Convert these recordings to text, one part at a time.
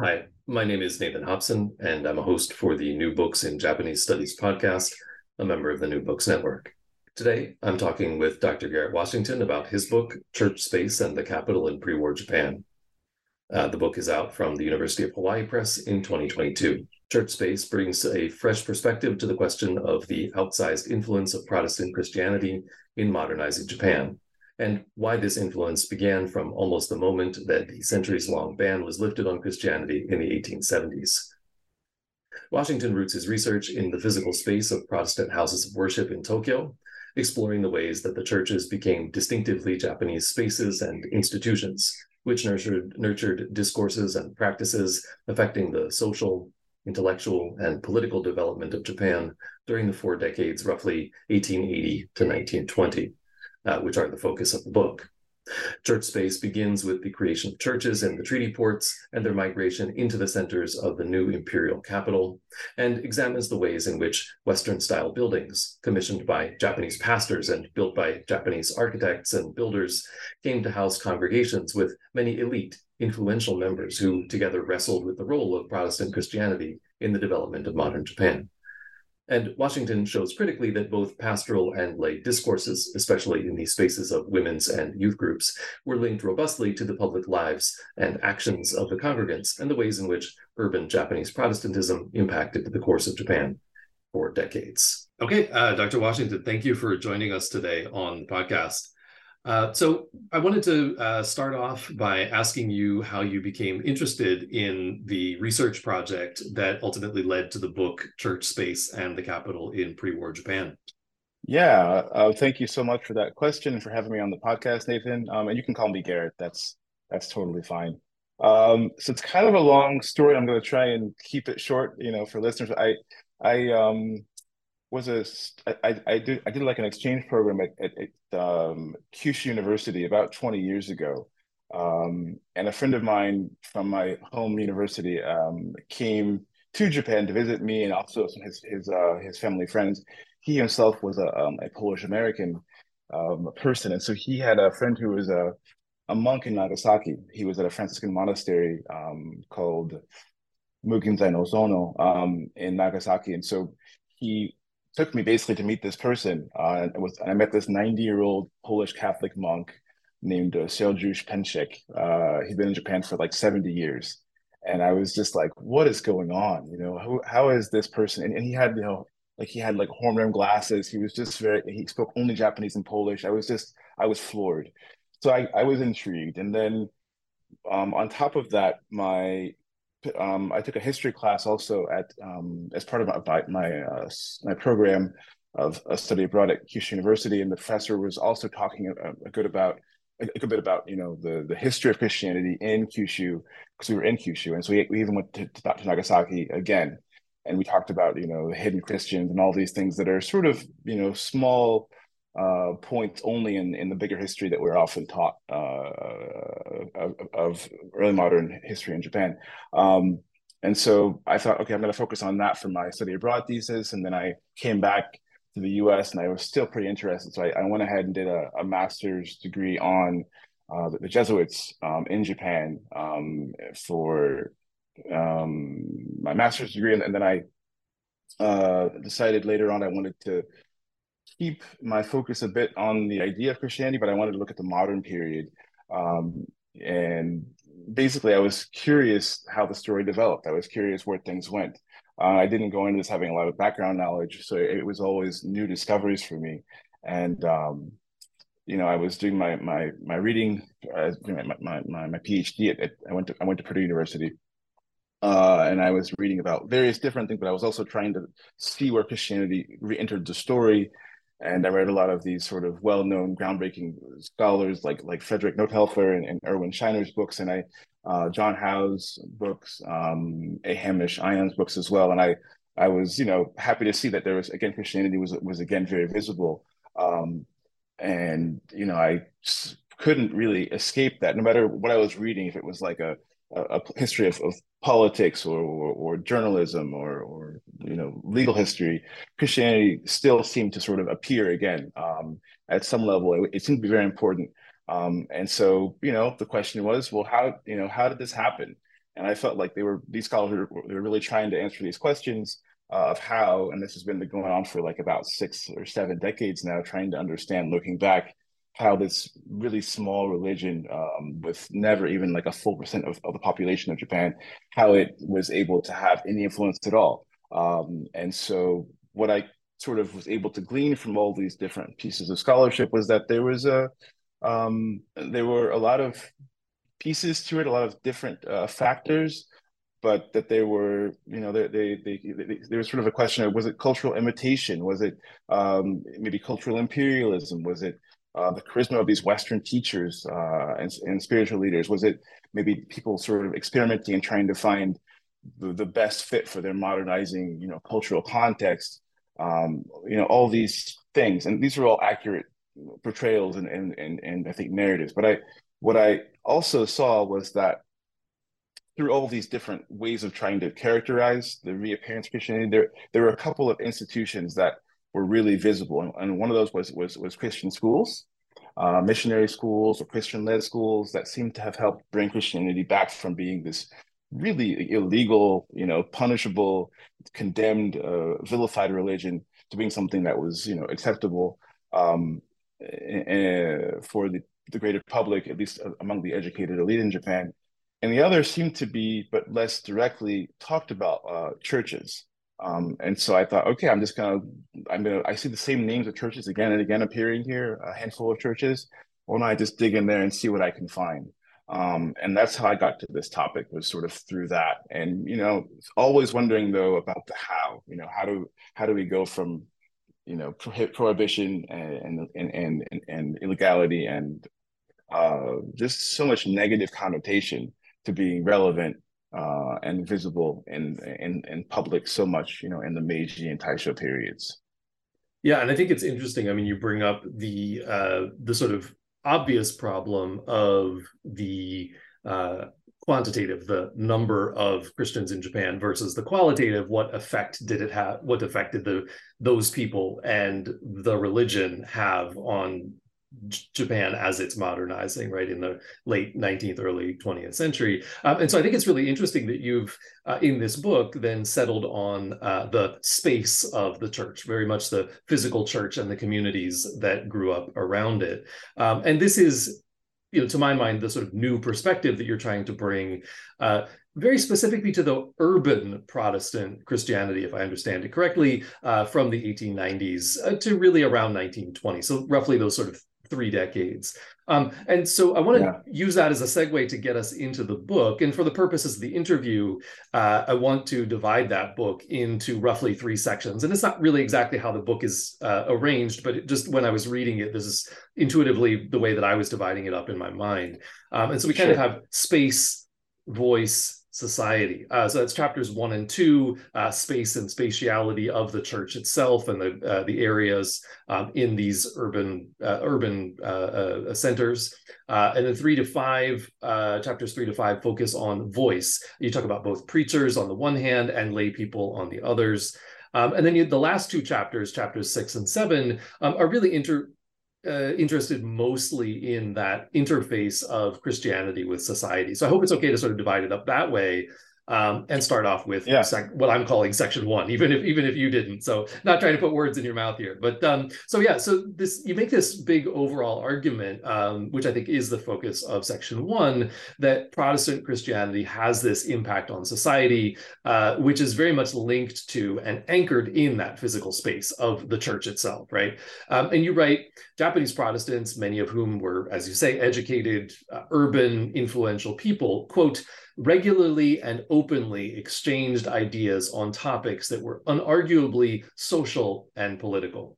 Hi, my name is Nathan Hopson, and I'm a host for the New Books in Japanese Studies podcast, a member of the New Books Network. Today, I'm talking with Dr. Garrett Washington about his book, Church Space and the Capital in Pre War Japan. Uh, the book is out from the University of Hawaii Press in 2022. Church Space brings a fresh perspective to the question of the outsized influence of Protestant Christianity in modernizing Japan and why this influence began from almost the moment that the centuries long ban was lifted on Christianity in the 1870s. Washington roots his research in the physical space of Protestant houses of worship in Tokyo, exploring the ways that the churches became distinctively Japanese spaces and institutions, which nurtured, nurtured discourses and practices affecting the social, intellectual, and political development of Japan during the four decades, roughly 1880 to 1920 uh, which are the focus of the book. Church space begins with the creation of churches in the treaty ports and their migration into the centers of the new imperial capital, and examines the ways in which Western style buildings, commissioned by Japanese pastors and built by Japanese architects and builders, came to house congregations with many elite, influential members who together wrestled with the role of Protestant Christianity in the development of modern Japan. And Washington shows critically that both pastoral and lay discourses, especially in the spaces of women's and youth groups, were linked robustly to the public lives and actions of the congregants and the ways in which urban Japanese Protestantism impacted the course of Japan for decades. Okay, uh, Dr. Washington, thank you for joining us today on the podcast. Uh, so I wanted to uh, start off by asking you how you became interested in the research project that ultimately led to the book Church Space and the Capital in Pre-War Japan. Yeah, uh, thank you so much for that question and for having me on the podcast, Nathan. Um, and you can call me Garrett. That's that's totally fine. Um, so it's kind of a long story. I'm going to try and keep it short, you know, for listeners. I I um, was a I, I did I did like an exchange program at, at, at um, Kyushu University about 20 years ago, um, and a friend of mine from my home university um, came to Japan to visit me and also some his his uh, his family friends. He himself was a, um, a Polish American um, person, and so he had a friend who was a a monk in Nagasaki. He was at a Franciscan monastery um, called Mugenzai no Sono in Nagasaki, and so he took me basically to meet this person. Uh, was, I met this 90 year old Polish Catholic monk named uh, Sergiusz Penchik. Uh, he'd been in Japan for like 70 years. And I was just like, what is going on? You know, how, how is this person? And, and he had, you know, like he had like horn rim glasses. He was just very, he spoke only Japanese and Polish. I was just, I was floored. So I, I was intrigued. And then um, on top of that, my um, I took a history class also at um, as part of my my, uh, my program of a study abroad at Kyushu University, and the professor was also talking a, a good about a, a, good bit about you know the the history of Christianity in Kyushu because we were in Kyushu, and so we, we even went to, to, to Nagasaki again, and we talked about you know the hidden Christians and all these things that are sort of you know small uh, points only in, in the bigger history that we're often taught uh, of, of, early modern history in Japan. Um, and so I thought, okay, I'm going to focus on that for my study abroad thesis. And then I came back to the US and I was still pretty interested. So I, I went ahead and did a, a master's degree on uh, the, the, Jesuits um, in Japan um, for um, my master's degree. And, and then I uh, decided later on I wanted to keep my focus a bit on the idea of Christianity, but I wanted to look at the modern period. Um, and basically, I was curious how the story developed. I was curious where things went. Uh, I didn't go into this having a lot of background knowledge, so it was always new discoveries for me. And um, you know, I was doing my my my reading, uh, my, my my my PhD. At, at, I went to I went to Purdue University, uh, and I was reading about various different things. But I was also trying to see where Christianity re-entered the story and I read a lot of these sort of well-known, groundbreaking scholars like like Frederick Notehelfer and, and Irwin Scheiner's books, and I uh, John Howe's books, um, A. Hamish Ion's books as well, and I I was you know happy to see that there was again Christianity was was again very visible, um, and you know I couldn't really escape that no matter what I was reading, if it was like a a, history of, of politics or, or, or journalism or or you know legal history, Christianity still seemed to sort of appear again um, at some level. It, it, seemed to be very important, um, and so you know the question was, well, how you know how did this happen? And I felt like they were these scholars were, were really trying to answer these questions uh, of how, and this has been going on for like about six or seven decades now, trying to understand, looking back, how this really small religion um, with never even like a full percent of, of, the population of Japan, how it was able to have any influence at all. Um, and so what I sort of was able to glean from all these different pieces of scholarship was that there was a um, there were a lot of pieces to it, a lot of different uh, factors, but that they were, you know, they, they, they, they, there was sort of a question of was it cultural imitation? Was it um, maybe cultural imperialism? Was it uh, the charisma of these Western teachers uh, and, and, spiritual leaders? Was it maybe people sort of experimenting and trying to find the, the best fit for their modernizing, you know, cultural context? Um, you know, all these things, and these are all accurate portrayals and, and and and I think narratives. But I, what I also saw was that through all these different ways of trying to characterize the reappearance of Christianity, there there were a couple of institutions that were really visible. And, and one of those was was was Christian schools, uh, missionary schools or Christian led schools that seemed to have helped bring Christianity back from being this really illegal, you know, punishable, condemned, uh, vilified religion to being something that was, you know, acceptable um, for the, the greater public, at least among the educated elite in Japan. And the other seemed to be, but less directly talked about, uh, churches. Um, and so I thought, okay, I'm just gonna, I'm gonna, I see the same names of churches again and again appearing here, a handful of churches. Why don't I just dig in there and see what I can find? Um, and that's how I got to this topic was sort of through that. And you know, always wondering though about the how. You know, how do how do we go from you know pro- prohibition and and and and, and illegality and uh, just so much negative connotation to being relevant uh, and visible in, in in public so much, you know, in the Meiji and Taisho periods. Yeah, and I think it's interesting. I mean, you bring up the uh, the sort of obvious problem of the uh, quantitative, the number of Christians in Japan versus the qualitative. What effect did it have? What effect did the those people and the religion have on Japan as it's modernizing, right, in the late 19th, early 20th century. Um, and so I think it's really interesting that you've, uh, in this book, then settled on uh, the space of the church, very much the physical church and the communities that grew up around it. Um, and this is, you know, to my mind, the sort of new perspective that you're trying to bring. Uh, very specifically to the urban Protestant Christianity, if I understand it correctly, uh, from the 1890s uh, to really around 1920. So, roughly those sort of three decades. Um, and so I want to yeah. use that as a segue to get us into the book. And for the purposes of the interview, uh, I want to divide that book into roughly three sections. And it's not really exactly how the book is uh, arranged, but just when I was reading it, this is intuitively the way that I was dividing it up in my mind. Um, and so we kind sure. of have space, voice, society. Uh, so that's chapters one and two, uh, space and spatiality of the church itself and the uh, the areas um, in these urban uh, urban uh, uh, centers. and then three to five, chapters three to five focus on voice. You talk about both preachers on the one hand and lay people on the others. Um, and then you, the last two chapters, chapters six and seven, um, are really inter uh, interested mostly in that interface of Christianity with society. So I hope it's okay to sort of divide it up that way um, and start off with yeah. sec- what I'm calling section one, even if even if you didn't. So not trying to put words in your mouth here, but um, so yeah. So this you make this big overall argument, um, which I think is the focus of section one, that Protestant Christianity has this impact on society, uh, which is very much linked to and anchored in that physical space of the church itself, right? Um, and you write Japanese Protestants, many of whom were, as you say, educated, uh, urban, influential people, quote regularly and openly exchanged ideas on topics that were unarguably social and political.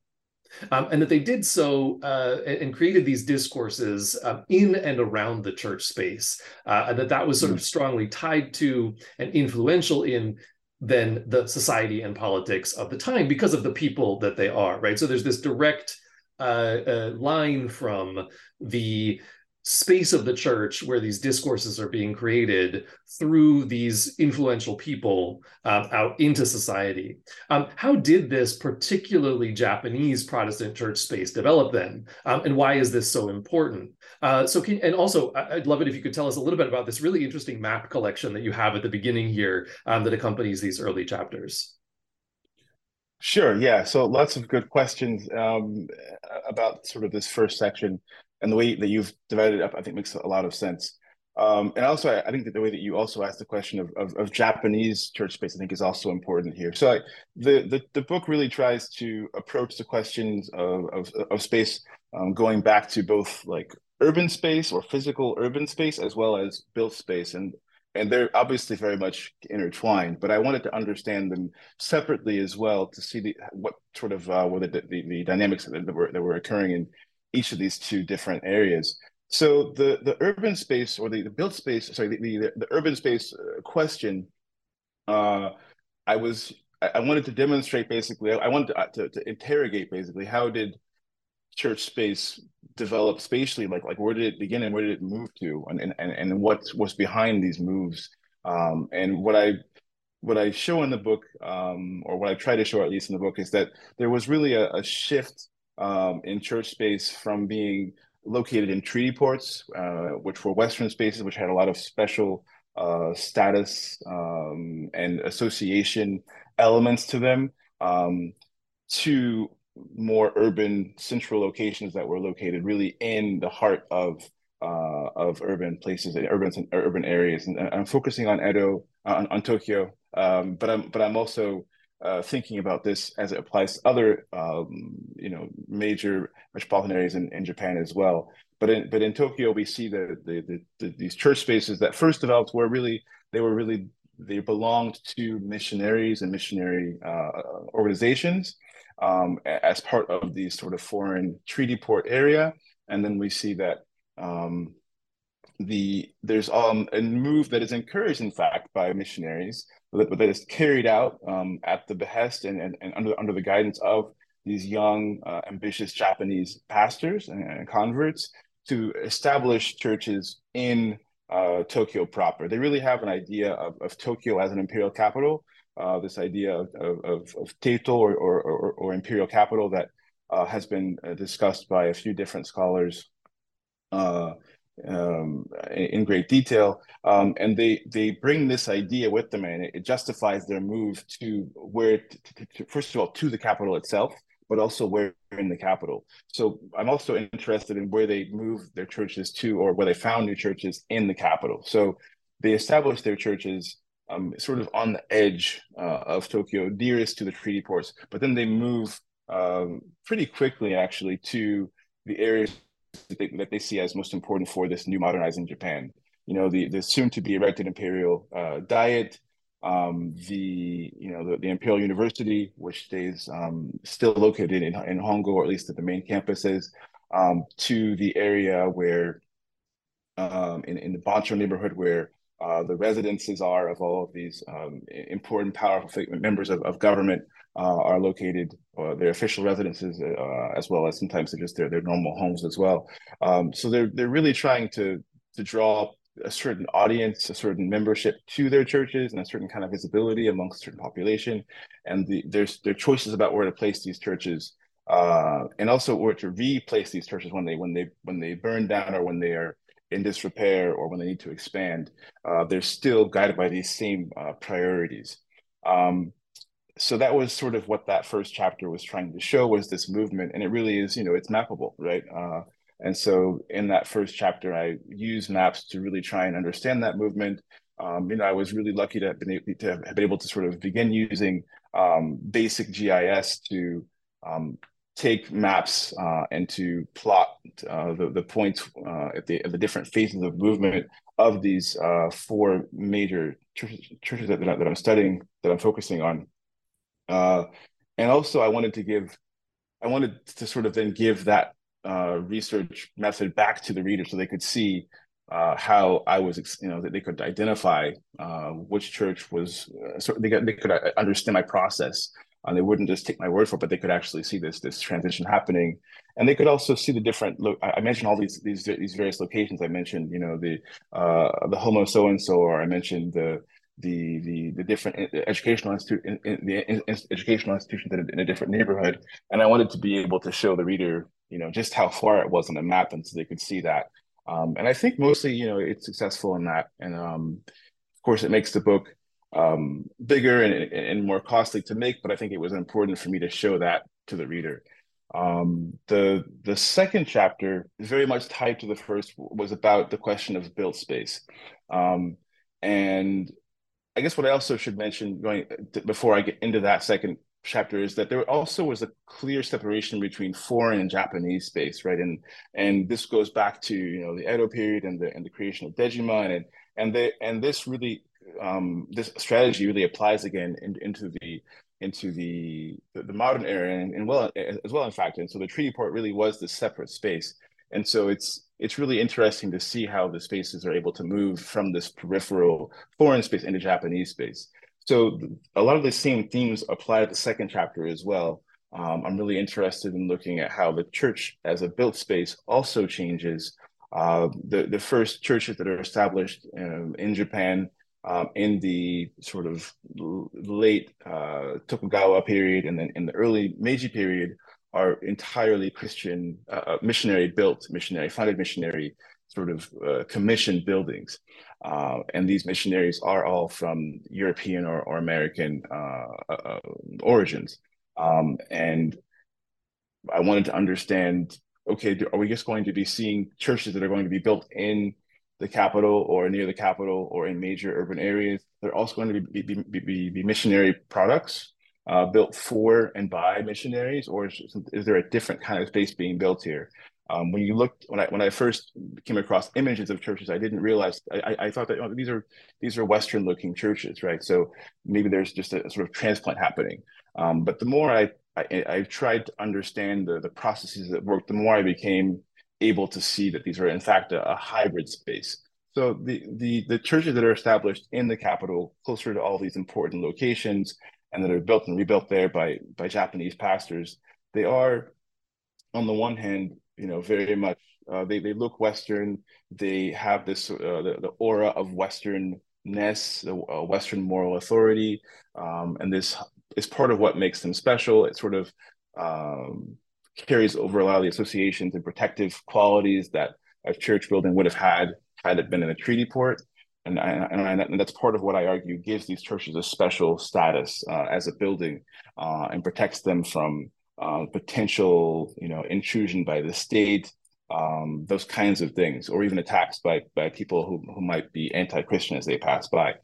Um, and that they did so uh, and created these discourses um, in and around the church space, uh, and that that was sort of mm. strongly tied to and influential in then the society and politics of the time because of the people that they are, right? So there's this direct uh, uh line from the space of the church where these discourses are being created through these influential people um, out into society. Um, how did this particularly Japanese Protestant church space develop then? Um, and why is this so important? Uh, so, can, and also, I'd love it if you could tell us a little bit about this really interesting map collection that you have at the beginning here um, that accompanies these early chapters. Sure. Yeah. So lots of good questions um, about sort of this first section and the way that you've divided it up, I think makes a lot of sense. Um, and also, I, I, think that the way that you also asked the question of, of, of, Japanese church space, I think, is also important here. So, I, the, the the book really tries to approach the questions of of, of space um, going back to both like urban space or physical urban space as well as built space, and and they're obviously very much intertwined. But I wanted to understand them separately as well to see the what sort of uh, were the, the, the dynamics that, were that were occurring in each of these two different areas. So the the urban space or the, the built space, sorry, the, the, the urban space uh, question, uh, I was I wanted to demonstrate basically, I wanted to, uh, to, to interrogate basically how did church space develop spatially, like like where did it begin and where did it move to, and and and what was behind these moves, um, and what I what I show in the book, um, or what I try to show at least in the book, is that there was really a, a shift um, in church space from being located in treaty ports, uh, which were Western spaces, which had a lot of special uh, status um, and association elements to them, um, to more urban central locations that were located really in the heart of uh, of urban places, and urban urban areas. And I'm focusing on Edo, on, on Tokyo, um, but I'm but I'm also uh, thinking about this as it applies to other, um, you know, major metropolitan areas in, in Japan as well. But in but in Tokyo, we see the, the, the, the these church spaces that first developed were really they were really they belonged to missionaries and missionary uh, organizations um, as part of the sort of foreign treaty port area, and then we see that um, the there's um, a move that is encouraged, in fact, by missionaries that, that is carried out um, at the behest and, and, and, under under the guidance of these young, uh, ambitious Japanese pastors and, and, converts to establish churches in uh, Tokyo proper. They really have an idea of, of Tokyo as an imperial capital. Uh, this idea of, of, of Teito or, or, or, or, imperial capital that uh, has been uh, discussed by a few different scholars uh, um, in great detail, um, and they they bring this idea with them, and it, justifies their move to where, first of all, to the capital itself, but also where in the capital. So I'm also interested in where they move their churches to, or where they found new churches in the capital. So they established their churches um, sort of on the edge uh, of Tokyo, nearest to the treaty ports, but then they move um, pretty quickly, actually, to the areas that they, that they see as most important for this new modernizing Japan. You know, the, the soon to be erected imperial uh, diet, um, the you know the, the, Imperial University, which stays um, still located in, in Hongo, or at least at the main campuses, um, to the area where um, in, in the Bancho neighborhood where uh, the residences are of all of these um, important, powerful members of, of government are located, uh, their official residences, uh, as well as sometimes just their, their normal homes as well. Um, so they're they're really trying to to draw a certain audience, a certain membership to their churches, and a certain kind of visibility amongst a certain population. And the, there's their choices about where to place these churches, uh, and also where to replace these churches when they when they when they burn down or when they are in disrepair or when they need to expand. Uh, they're still guided by these same uh, priorities. Um, so that was sort of what that first chapter was trying to show was this movement and it really is you know it's mappable right? Uh, and so in that first chapter i use maps to really try and understand that movement. Um, you know i was really lucky to have been able to have been able to sort of begin using um, basic gis to um, take maps uh, and to plot uh, the, the points uh, at, the, at the different phases of movement of these uh, four major churches, churches that, that i'm studying that i'm focusing on uh, and also, I wanted to give I wanted to sort of then give that uh, research method back to the reader so they could see uh, how I was, you know, that they could identify uh, which church was, uh, so they, got, they could uh, understand my process. And they wouldn't just take my word for it, but they could actually see this this transition happening, and they could also see the different. Look, I mentioned all these these these various locations. I mentioned, you know, the uh, the homo so and so, or I mentioned the the the the different educational institute in, in the educational institutions in a, in a different neighborhood, and I wanted to be able to show the reader, you know, just how far it was on the map, and so they could see that. Um, and I think mostly, you know, it's successful in that. And um, of course, it makes the book um, bigger and, and more costly to make, but I think it was important for me to show that to the reader. Um, the the second chapter very much tied to the first was about the question of built space, um, and I guess what I also should mention going before I get into that second chapter is that there also was a clear separation between foreign and Japanese space, right? And and this goes back to you know the Edo period and the and the creation of Dejima, and and the and this really um, this strategy really applies again in, into the into the the, modern era and, and well as well in fact. And so the treaty port really was this separate space, and so it's it's really interesting to see how the spaces are able to move from this peripheral foreign space into Japanese space. So a lot of the same themes apply to the second chapter as well. Um, I'm really interested in looking at how the church as a built space also changes. Uh, the, the first churches that are established um, in Japan um, in the sort of late uh, Tokugawa period and then in the early Meiji period are entirely Christian, uh, uh missionary built, missionary funded missionary sort of uh, commissioned buildings. Uh, and these missionaries are all from European or, or American uh, uh, origins. Um, and I wanted to understand okay, are we just going to be seeing churches that are going to be built in the capital or near the capital or in major urban areas? They're also going to be, be, be, be missionary products uh, built for and by missionaries, or is, is, there a different kind of space being built here? Um, when you looked when I when I first came across images of churches, I didn't realize I, I thought that oh, these are these are Western looking churches, right? So maybe there's just a, sort of transplant happening. Um, but the more I, I I tried to understand the the processes that work, the more I became able to see that these are in fact a, a hybrid space. So the the the churches that are established in the capital, closer to all these important locations, and that are built and rebuilt there by by Japanese pastors, they are on the one hand you know, very much. Uh, they they look Western. They have this uh, the, the aura of Westernness, the uh, Western moral authority, um, and this is part of what makes them special. It sort of um, carries over a lot of the associations and protective qualities that a church building would have had had it been in a treaty port. And, and, and, that's part of what I argue gives these churches a special status uh, as a building uh, and protects them from uh, potential, you know, intrusion by the state, um, those kinds of things, or even attacks by by people who, who might be anti-Christian as they pass by.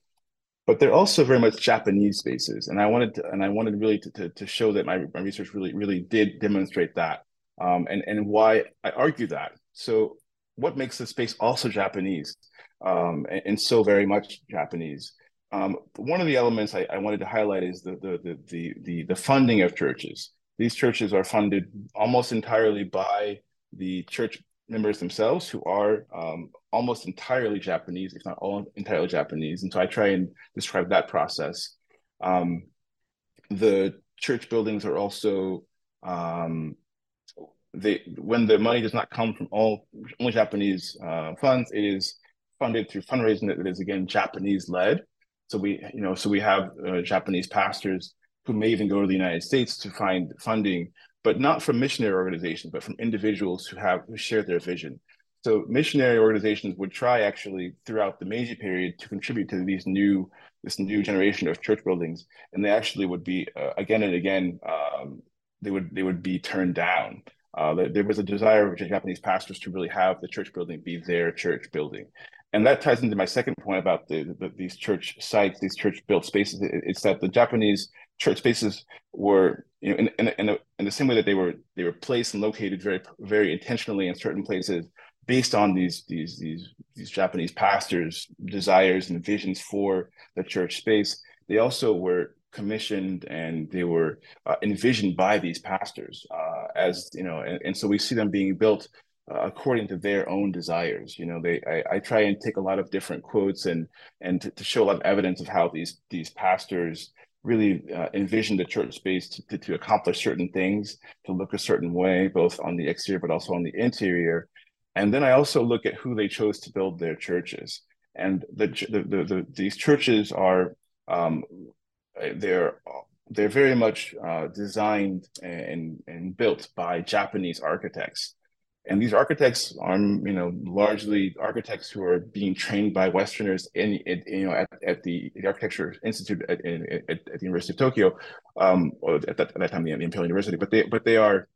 But they're also very much Japanese spaces, and I wanted to, and I wanted really to, to, to show that my, my research really really did demonstrate that, um, and and why I argue that. So, what makes the space also Japanese, um, and, and so very much Japanese? Um, one of the elements I, I, wanted to highlight is the the, the the the funding of churches. These churches are funded almost entirely by the church members themselves, who are um, almost entirely Japanese, if not all entirely Japanese. And so I try and describe that process. Um, the church buildings are also um, when the money does not come from all only Japanese uh, funds, it is funded through fundraising that is again Japanese led. So we you know so we have uh, Japanese pastors who may even go to the United States to find funding, but not from missionary organizations, but from individuals who have who share their vision. So missionary organizations would try actually throughout the Meiji period to contribute to these new this new generation of church buildings, and they actually would be uh, again and again um, they would they would be turned down. Uh, there, was a desire of Japanese pastors to really have the church building be their church building, and that ties into my second point about the, the, these church sites, these church built spaces. It's that the Japanese church spaces were, you know, in, in, in, the, in the same way that they were they were placed and located very very intentionally in certain places based on these these these these Japanese pastors' desires and visions for the church space. They also were commissioned and they were uh, envisioned by these pastors uh, as you know and, and, so we see them being built uh, according to their own desires. You know they I, I, try and take a lot of different quotes and and to, to, show a lot of evidence of how these these pastors really uh, envisioned the church space to, to, to accomplish certain things to look a certain way both on the exterior but also on the interior. And then i also look at who they chose to build their churches. And the, the, the, the these churches are um, they're they're very much uh, designed and and built by Japanese architects, and these architects are you know largely architects who are being trained by Westerners in, in you know at, at the, the Architecture Institute at, at, at, the University of Tokyo, um, or at that, at that time the Imperial University, but they but they are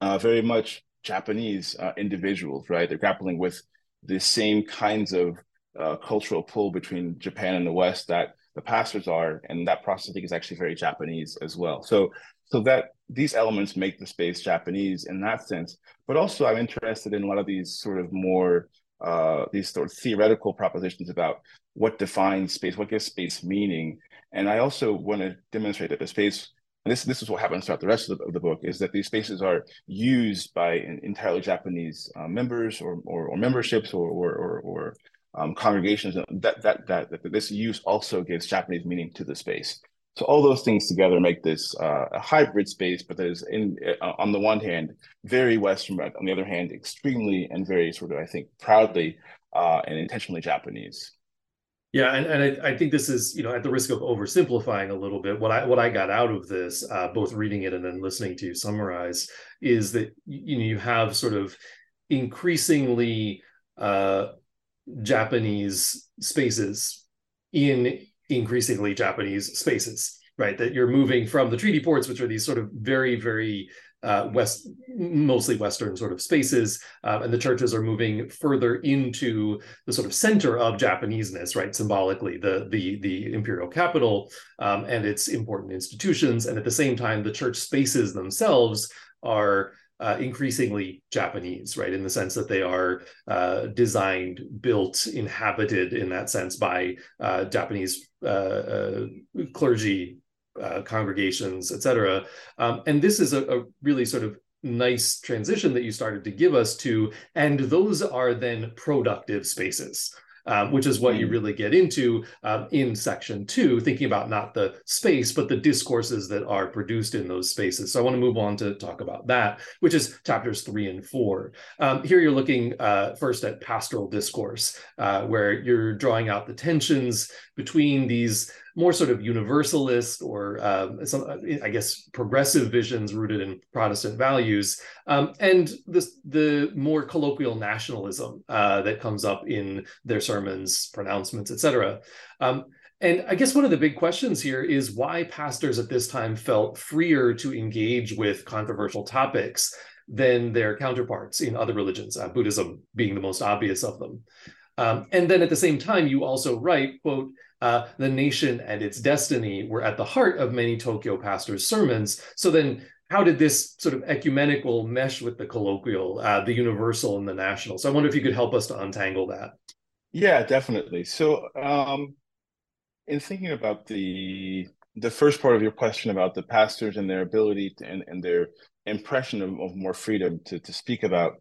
uh, very much Japanese uh, individuals, right? They're grappling with the same kinds of uh, cultural pull between Japan and the West that the pastors are, and that I is actually very Japanese as well. So so that these elements make the space Japanese in that sense. But also I'm interested in a lot of these sort of more uh, these sort of theoretical propositions about what defines space, what gives space meaning. And I also want to demonstrate that the space, and this, this is what happens throughout the rest of the, of the book, is that these spaces are used by entirely Japanese uh, members or, or, or, memberships or, or, or, or um, congregations. That, that, that, that this use also gives Japanese meaning to the space. So all those things together make this uh, a hybrid space, but that is in uh, on the one hand very Western, but on the other hand extremely and very sort of I think proudly uh, and intentionally Japanese. Yeah, and, and I, I, think this is you know at the risk of oversimplifying a little bit. What I what I got out of this, uh, both reading it and then listening to you summarize, is that you know you have sort of increasingly uh, Japanese spaces in increasingly Japanese spaces, right? That you're moving from the treaty ports, which are these sort of very, very uh, west, mostly Western sort of spaces, um, and the churches are moving further into the sort of center of Japaneseness, right? Symbolically, the the the imperial capital um, and its important institutions, and at the same time, the church spaces themselves are uh, increasingly Japanese, right? In the sense that they are uh, designed, built, inhabited in that sense by uh, Japanese uh, uh, clergy, uh, congregations, etc. Um, and this is a, a really sort of nice transition that you started to give us to, and those are then productive spaces um, which is what you mm. really get into um, in section two, thinking about not the space, but the discourses that are produced in those spaces. So I want to move on to talk about that, which is chapters three and four. Um, here you're looking uh, first at pastoral discourse, uh, where you're drawing out the tensions between these more sort of universalist or um, some, I guess, progressive visions rooted in Protestant values, um, and this, the more colloquial nationalism uh, that comes up in their sermons, pronouncements, etc. Um, and I guess one of the big questions here is why pastors at this time felt freer to engage with controversial topics than their counterparts in other religions, uh, Buddhism being the most obvious of them. Um, and then at the same time, you also write, quote, uh, the nation and its destiny were at the heart of many Tokyo pastors' sermons. So then, how did this sort of ecumenical mesh with the colloquial, uh, the universal and the national? So I wonder if you could help us to untangle that. Yeah, definitely. So, um, in thinking about the the first part of your question about the pastors and their ability to, and, and their impression of, of more freedom to to speak about,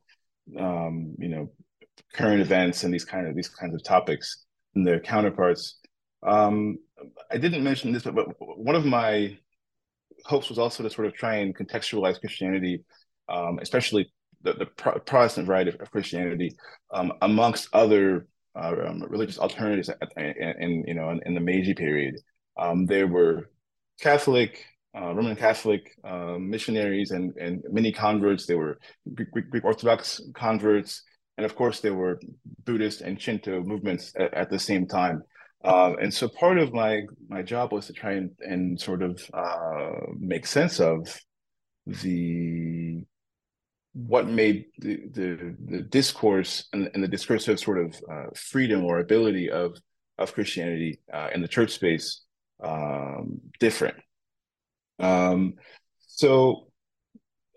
um, you know, current events and these kind of these kinds of topics and their counterparts. Um, I didn't mention this, but, one of my hopes was also to sort of try and contextualize Christianity, um, especially the, the Pro- Protestant variety of, Christianity, um, amongst other uh, um, religious alternatives in, in, you know in, in the Meiji period. Um, there were Catholic, uh, Roman Catholic uh, missionaries and and many converts. There were Greek, Greek Orthodox converts, and of course there were Buddhist and Shinto movements at, at the same time. Um, and so part of my my job was to try and, and sort of uh, make sense of the what made the the, the discourse and, and, the discursive sort of uh, freedom or ability of of Christianity uh, in the church space um, different. Um, so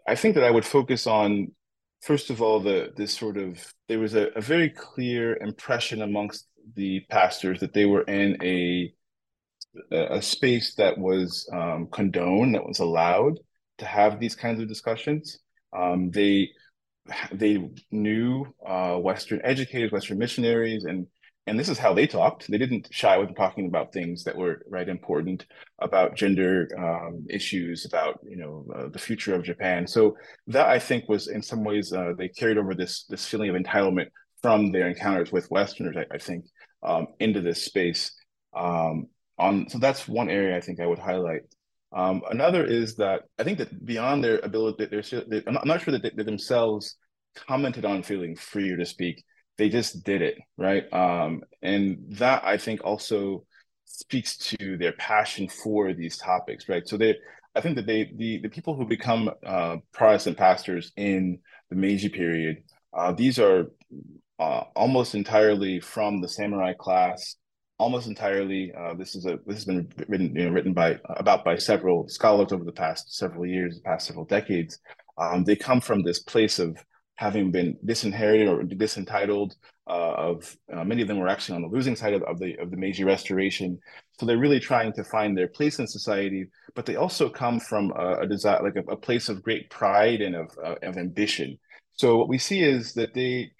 I think that I would focus on first of all the this sort of there was a, a very clear impression amongst the pastors that they were in a a space that was um, condoned, that was allowed to have these kinds of discussions. Um, they they knew uh, Western educators, Western missionaries, and and this is how they talked. They didn't shy away from talking about things that were right important about gender um, issues, about you know uh, the future of Japan. So that I think was in some ways uh, they carried over this this feeling of entitlement from their encounters with Westerners. I, I think um, into this space. Um, on so that's one area I think I would highlight. Um, another is that I think that beyond their ability, they're, they're, I'm not sure that they, they, themselves commented on feeling freer to speak. They just did it, right? Um, and that I think also speaks to their passion for these topics, right? So they, I think that they, the the people who become uh, Protestant pastors in the Meiji period, uh, these are uh, almost entirely from the samurai class almost entirely. Uh, this is a this has been written you know, written by about by several scholars over the past several years, the past several decades. Um, they come from this place of having been disinherited or disentitled. Uh, of uh, many of them were actually on the losing side of, of, the of the Meiji Restoration, so they're really trying to find their place in society. But they also come from a, a desire, like a, a, place of great pride and of uh, of ambition. So what we see is that they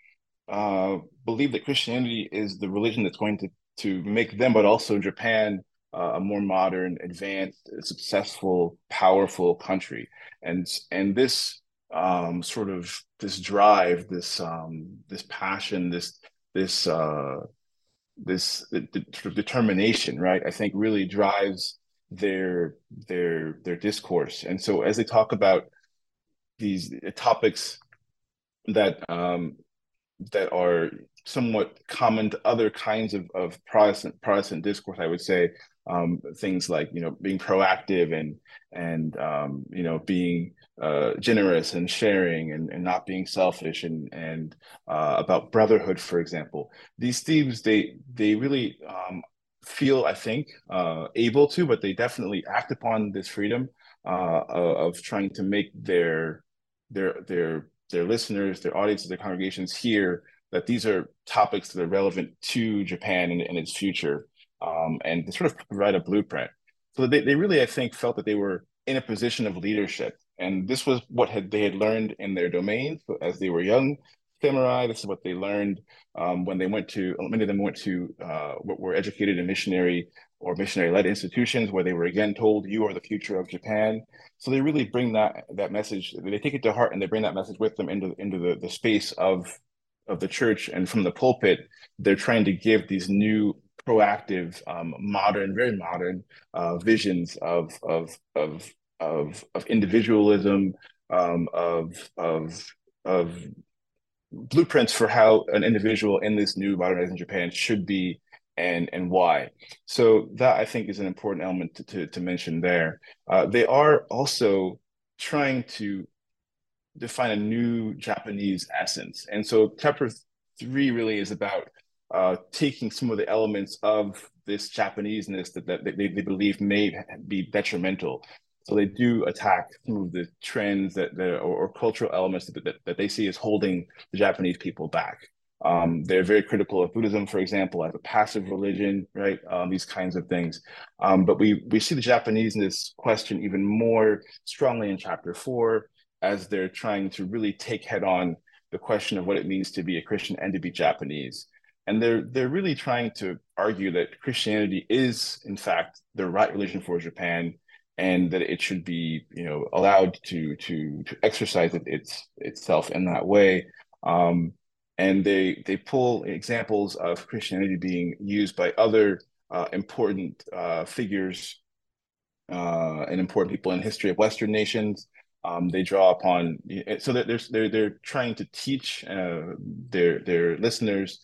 uh, believe that Christianity is the religion that's going to to make them, but also Japan, uh, a more modern, advanced, successful, powerful country. And and this um, sort of this drive, this um, this passion, this this uh, this sort of determination, right? I think really drives their their their discourse. And so as they talk about these topics that um, that are somewhat common to other kinds of, of Protestant Protestant discourse, I would say um, things like you know being proactive and and um, you know being uh, generous and sharing and, and not being selfish and and uh, about brotherhood, for example. These themes they they really um, feel, I think, uh, able to, but they definitely act upon this freedom uh, of trying to make their their their their listeners, their audiences, their congregations hear that these are topics that are relevant to Japan and, and its future, um, and they sort of provide a blueprint. So they, they really, I think, felt that they were in a position of leadership, and this was what had they had learned in their domains as they were young samurai. This is what they learned um, when they went to many of them went to uh, were educated in missionary or missionary-led institutions where they were again told you are the future of Japan. So they really bring that that message. They take it to heart and they bring that message with them into into the, the space of of the church and from the pulpit, they're trying to give these new proactive, um, modern, very modern uh, visions of of of of of individualism, um, of of of blueprints for how an individual in this new modernizing Japan should be and and why. So that I think is an important element to to, to mention there. Uh, they are also trying to define a new Japanese essence. And so chapter three really is about uh, taking some of the elements of this Japaneseness that, that they, they believe may be detrimental. So they do attack some of the trends that, that or, or cultural elements that, that, that, they see as holding the Japanese people back. Um, they're very critical of Buddhism, for example, as a passive religion, right? Um, these kinds of things. Um, but we we see the Japanese in this question even more strongly in chapter four, as they're trying to really take head on the question of what it means to be a Christian and to be Japanese. And they're they're really trying to argue that Christianity is, in fact, the right religion for Japan, and that it should be, you know, allowed to to to exercise it, its itself in that way. Um, and they they pull examples of Christianity being used by other uh, important uh, figures uh, and important people in history of Western nations. Um, they draw upon so that they're they're they're trying to teach uh, their their listeners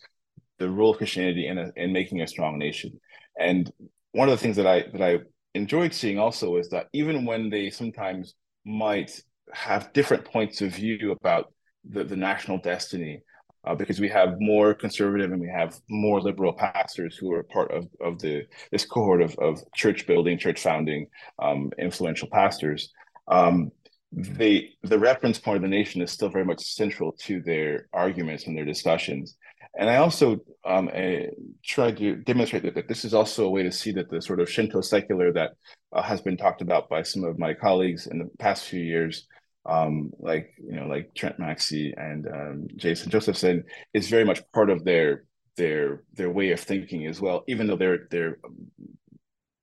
the role of Christianity in a, in making a strong nation. And one of the things that I that I enjoyed seeing also is that even when they sometimes might have different points of view about the, the national destiny, uh, because we have more conservative and we have more liberal pastors who are part of, of the this cohort of, of church building, church founding, um, influential pastors. Um, they the reference point of the nation is still very much central to their arguments and their discussions And I also um, uh, tried to demonstrate that, that this is also a way to see that the sort of Shinto secular that uh, has been talked about by some of my colleagues in the past few years, um, like you know, like Trent Maxey and um, Jason Josephson, is very much part of their their their way of thinking as well. Even though they're they're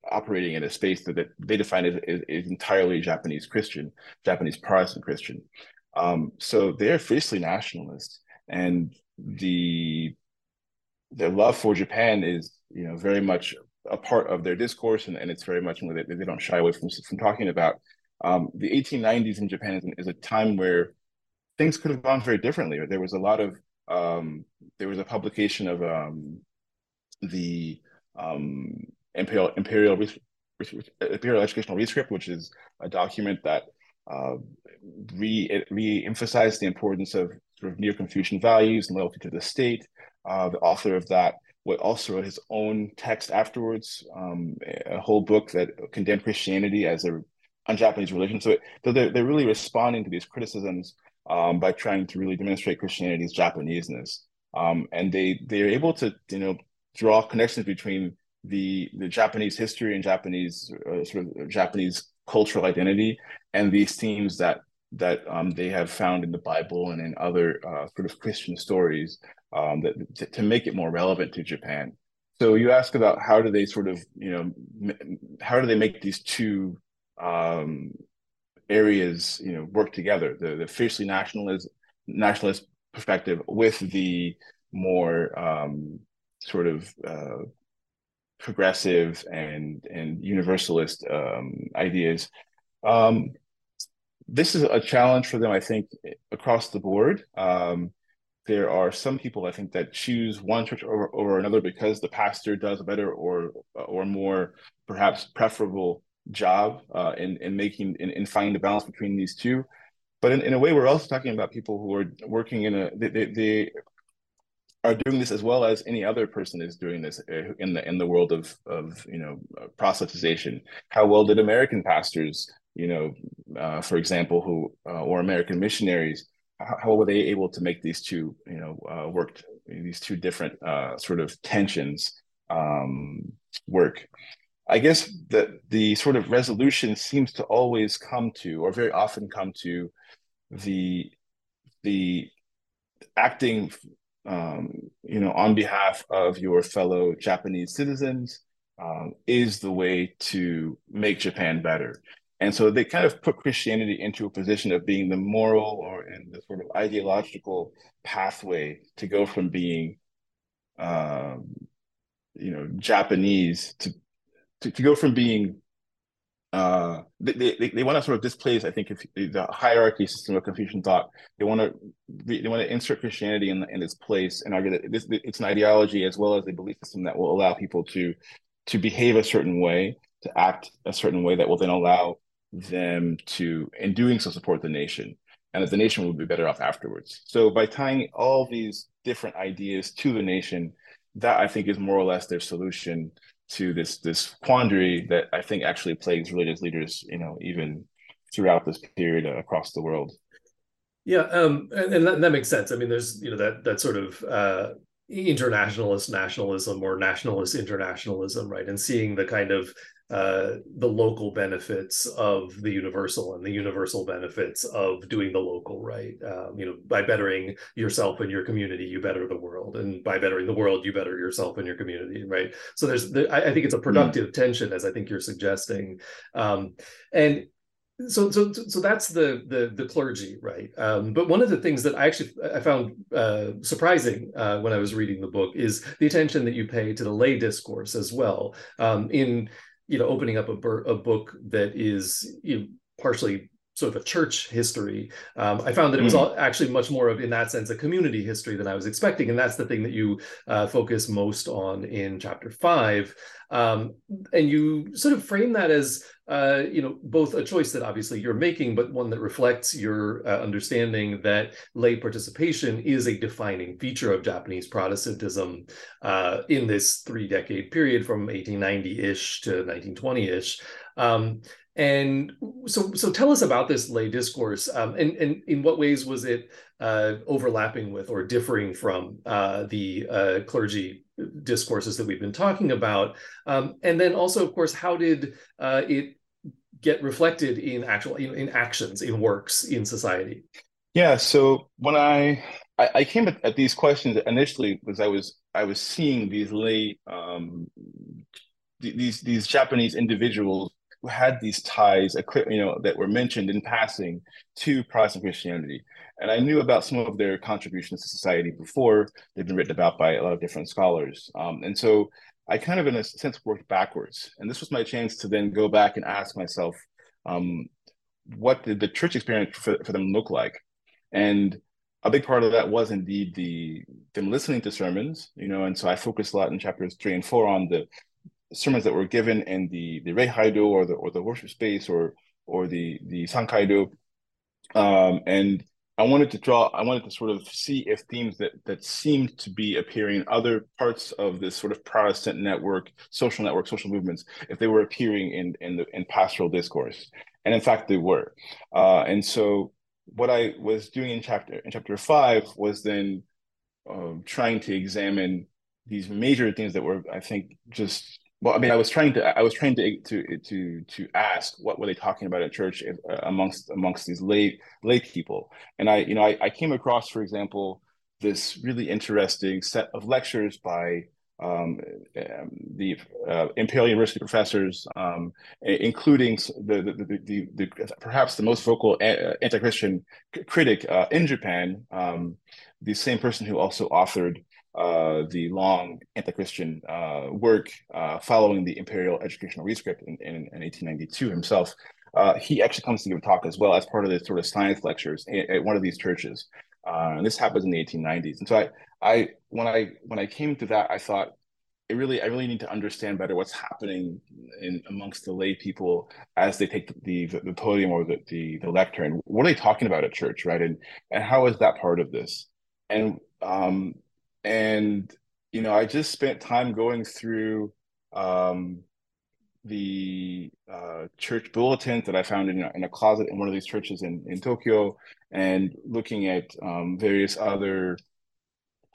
operating in a space that, they define as, as, as, entirely Japanese Christian, Japanese Protestant Christian. Um, so they're fiercely nationalist, and the their love for Japan is you know very much a part of their discourse, and, and it's very much they, they don't shy away from from talking about. Um, the 1890s in Japan is, is, a time where things could have gone very differently. There was a lot of um, there was a publication of um, the um, imperial imperial imperial educational rescript, which is a document that uh, re re-emphasized the importance of sort of neo-Confucian values and loyalty to the state. Uh, the author of that would also wrote his own text afterwards, um, a whole book that condemned Christianity as a un-Japanese religion. So, it, they're, they're really responding to these criticisms um, by trying to really demonstrate Christianity's Japaneseness. Um, and they they're able to you know draw connections between the the Japanese history and Japanese uh, sort of Japanese cultural identity and these themes that that um, they have found in the Bible and in other uh, sort of Christian stories um, that to, to, make it more relevant to Japan. So you ask about how do they sort of you know how do they make these two um, areas you know work together the the fiercely nationalist nationalist perspective with the more um, sort of uh, progressive and and universalist um, ideas. Um, this is a challenge for them, I think, across the board. Um, there are some people I think that choose one church over, over another because the pastor does better or or more perhaps preferable job uh, in in making in, in finding the balance between these two. But in, in a way, we're also talking about people who are working in a they, they, they are doing this as well as any other person is doing this uh, in the in the world of of you know proselytization. How well did American pastors, you know, uh, for example, who uh, or American missionaries, how, how, were they able to make these two you know uh, worked these two different uh, sort of tensions um, work? I guess that the sort of resolution seems to always come to, or very often come to, the the acting um, you know, on behalf of your fellow Japanese citizens um, is the way to make Japan better. And so they kind of put Christianity into a position of being the moral or in the sort of ideological pathway to go from being, um, you know, Japanese to, to, to go from being uh, they, they, they want to sort of displace, I think, if the hierarchy system of Confucian thought. They want to they want to insert Christianity in, in its place and argue that this, it's an ideology as well as a belief system that will allow people to to behave a certain way, to act a certain way that will then allow them to, in doing so, support the nation, and that the nation will be better off afterwards. So by tying all these different ideas to the nation, that I think is more or less their solution to this this quandary that I think actually plagues religious leaders, you know, even throughout this period across the world. Yeah, um, and, and that, that, makes sense. I mean, there's you know that that sort of uh, internationalist nationalism or nationalist internationalism, right? And seeing the kind of uh, the local benefits of the universal and the universal benefits of doing the local right. Um, you know, by bettering yourself and your community, you better the world, and by bettering the world, you better yourself and your community, right? So there's, there, I, I, think it's a hmm. productive mm. tension, as I think you're suggesting, um, and so so so that's the the the clergy right um, but one of the things that i actually i found uh, surprising uh, when i was reading the book is the attention that you pay to the lay discourse as well um, in you know opening up a, a book that is you know, partially sort of a church history. Um, I found that it was all, actually much more of, in that sense, a community history than I was expecting, and that's the thing that you uh, focus most on in chapter five. Um, and you sort of frame that as, uh, you know, both a choice that obviously you're making, but one that reflects your uh, understanding that lay participation is a defining feature of Japanese Protestantism uh, in this three-decade period from 1890-ish to 1920-ish. Um, and so, so tell us about this lay discourse, um, and, and in what ways was it uh, overlapping with or differing from uh, the uh, clergy discourses that we've been talking about? Um, and then also, of course, how did uh, it get reflected in actual in, in, actions, in works, in society? Yeah. So when I I, I came at, at, these questions initially, was I was I was seeing these lay um, these these Japanese individuals had these ties, you know, that were mentioned in passing to Protestant Christianity. And I knew about some of their contributions to society before they've been written about by a lot of different scholars. Um, and so I kind of, in a sense, worked backwards. And this was my chance to then go back and ask myself, um, what did the church experience for, for them look like? And a big part of that was indeed the them listening to sermons, you know, and so I focused a lot in chapters three and four on the sermons that were given in the the Reihaido or the or the worship space or or the the Sankaido, um, and I wanted to draw. I wanted to sort of see if themes that that seemed to be appearing in other parts of this sort of Protestant network, social network, social movements, if they were appearing in in the in pastoral discourse, and in fact they were. Uh, and so what I was doing in chapter in chapter five was then um, trying to examine these major things that were, I think, just well, I mean, I was trying to, I was trying to to to to ask what were they talking about at church uh, amongst amongst these lay lay people, and I, you know, I, I came across, for example, this really interesting set of lectures by um, um, the uh, Imperial University professors, um, including the the, the, the, the, perhaps the most vocal anti-Christian critic uh, in Japan, um, the same person who also authored uh, the long anti-Christian uh, work uh, following the Imperial Educational Rescript in, in, in 1892 himself. Uh, he actually comes to give a talk as well as part of the sort of science lectures at, at one of these churches. Uh, and this happens in the 1890s. And so I, I, when I, when I came to that, I thought, it really, I really need to understand better what's happening in amongst the lay people as they take the the, the podium or the, the the lectern. What are they talking about at church, right? And and how is that part of this? And um, and you know, I just spent time going through um, the uh, church bulletins that I found in a, in a closet in one of these churches in, in Tokyo and looking at um, various other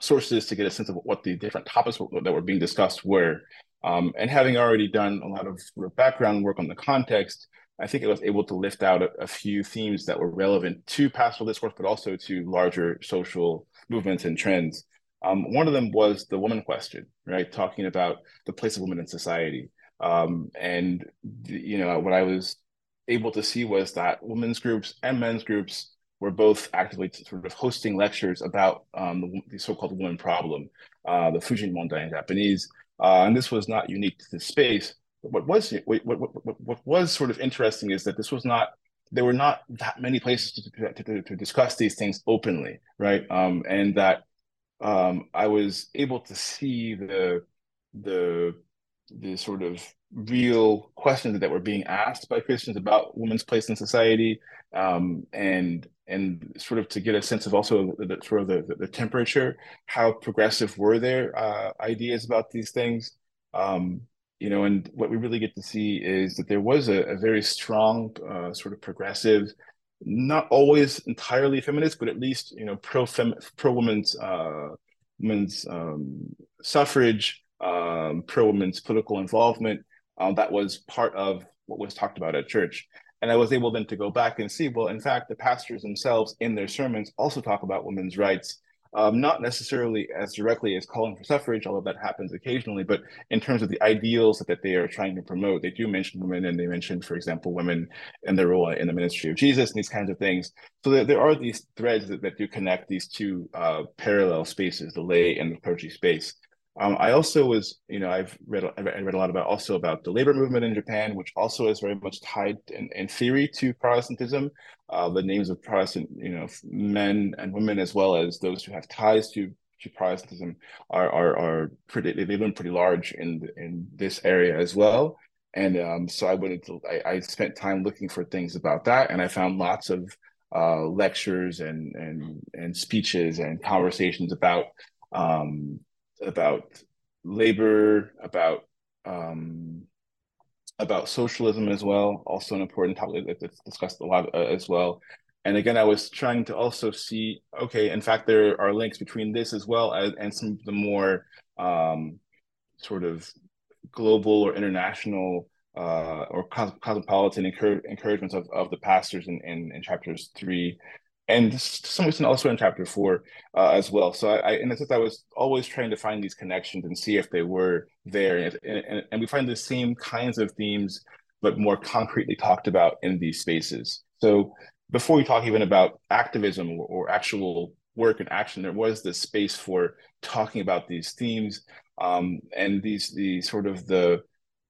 sources to get a sense of what the different topics that were being discussed were. Um, and having already done a lot of, of background work on the context, I think I was able to lift out a, a, few themes that were relevant to pastoral discourse, but also to larger social movements and trends. Um, one of them was the woman question, right? Talking about the place of women in society. Um, and, you know, what I was able to see was that women's groups and men's groups were both actively sort of hosting lectures about um, the, the, so-called woman problem, uh, the Fujin Mondai in Japanese. Uh, and this was not unique to this space. But what was what, what, what, what was sort of interesting is that this was not there were not that many places to, to, to, to discuss these things openly, right? Um, and that um, I was able to see the the the sort of real questions that were being asked by Christians about women's place in society, um, and and sort of to get a sense of also the, sort of the, the temperature, how progressive were their uh, ideas about these things, um, you know, and what we really get to see is that there was a, a very strong uh, sort of progressive not always entirely feminist, but at least you know pro pro women's uh, women's um, suffrage, um, pro women's political involvement. Uh, that was part of what was talked about at church. And I was able then to go back and see, well, in fact, the pastors themselves in their sermons also talk about women's rights um, not necessarily as directly as calling for suffrage, although that happens occasionally, but in terms of the ideals that, that they are trying to promote, they do mention women and they mention, for example, women and their role in the ministry of Jesus and these kinds of things. So there, there are these threads that, that do connect these two uh, parallel spaces, the lay and the clergy space. Um, I also was, you know, I've read I read a lot about also about the labor movement in Japan, which also is very much tied in, in theory to Protestantism. Uh, the names of Protestant, you know, men and women, as well as those who have ties to to Protestantism, are are, are pretty. They've been pretty large in in this area as well. And um, so I went into I, I spent time looking for things about that, and I found lots of uh, lectures and and and speeches and conversations about um, about labor, about um, about socialism as well, also an important topic that's discussed a lot uh, as well. And again, I was trying to also see, okay, in fact, there are links between this as well as and some of the more um, sort of global or international uh, or cosmopolitan encouragements of, of the pastors in, in, in chapters three and to some extent also in chapter four uh, as well. So I, I, in a sense, I was always trying to find these connections and see if they were there, and, and, and we find the same kinds of themes, but more concretely talked about in these spaces. So before we talk even about activism or, or actual work and action, there was this space for talking about these themes um, and these the sort of the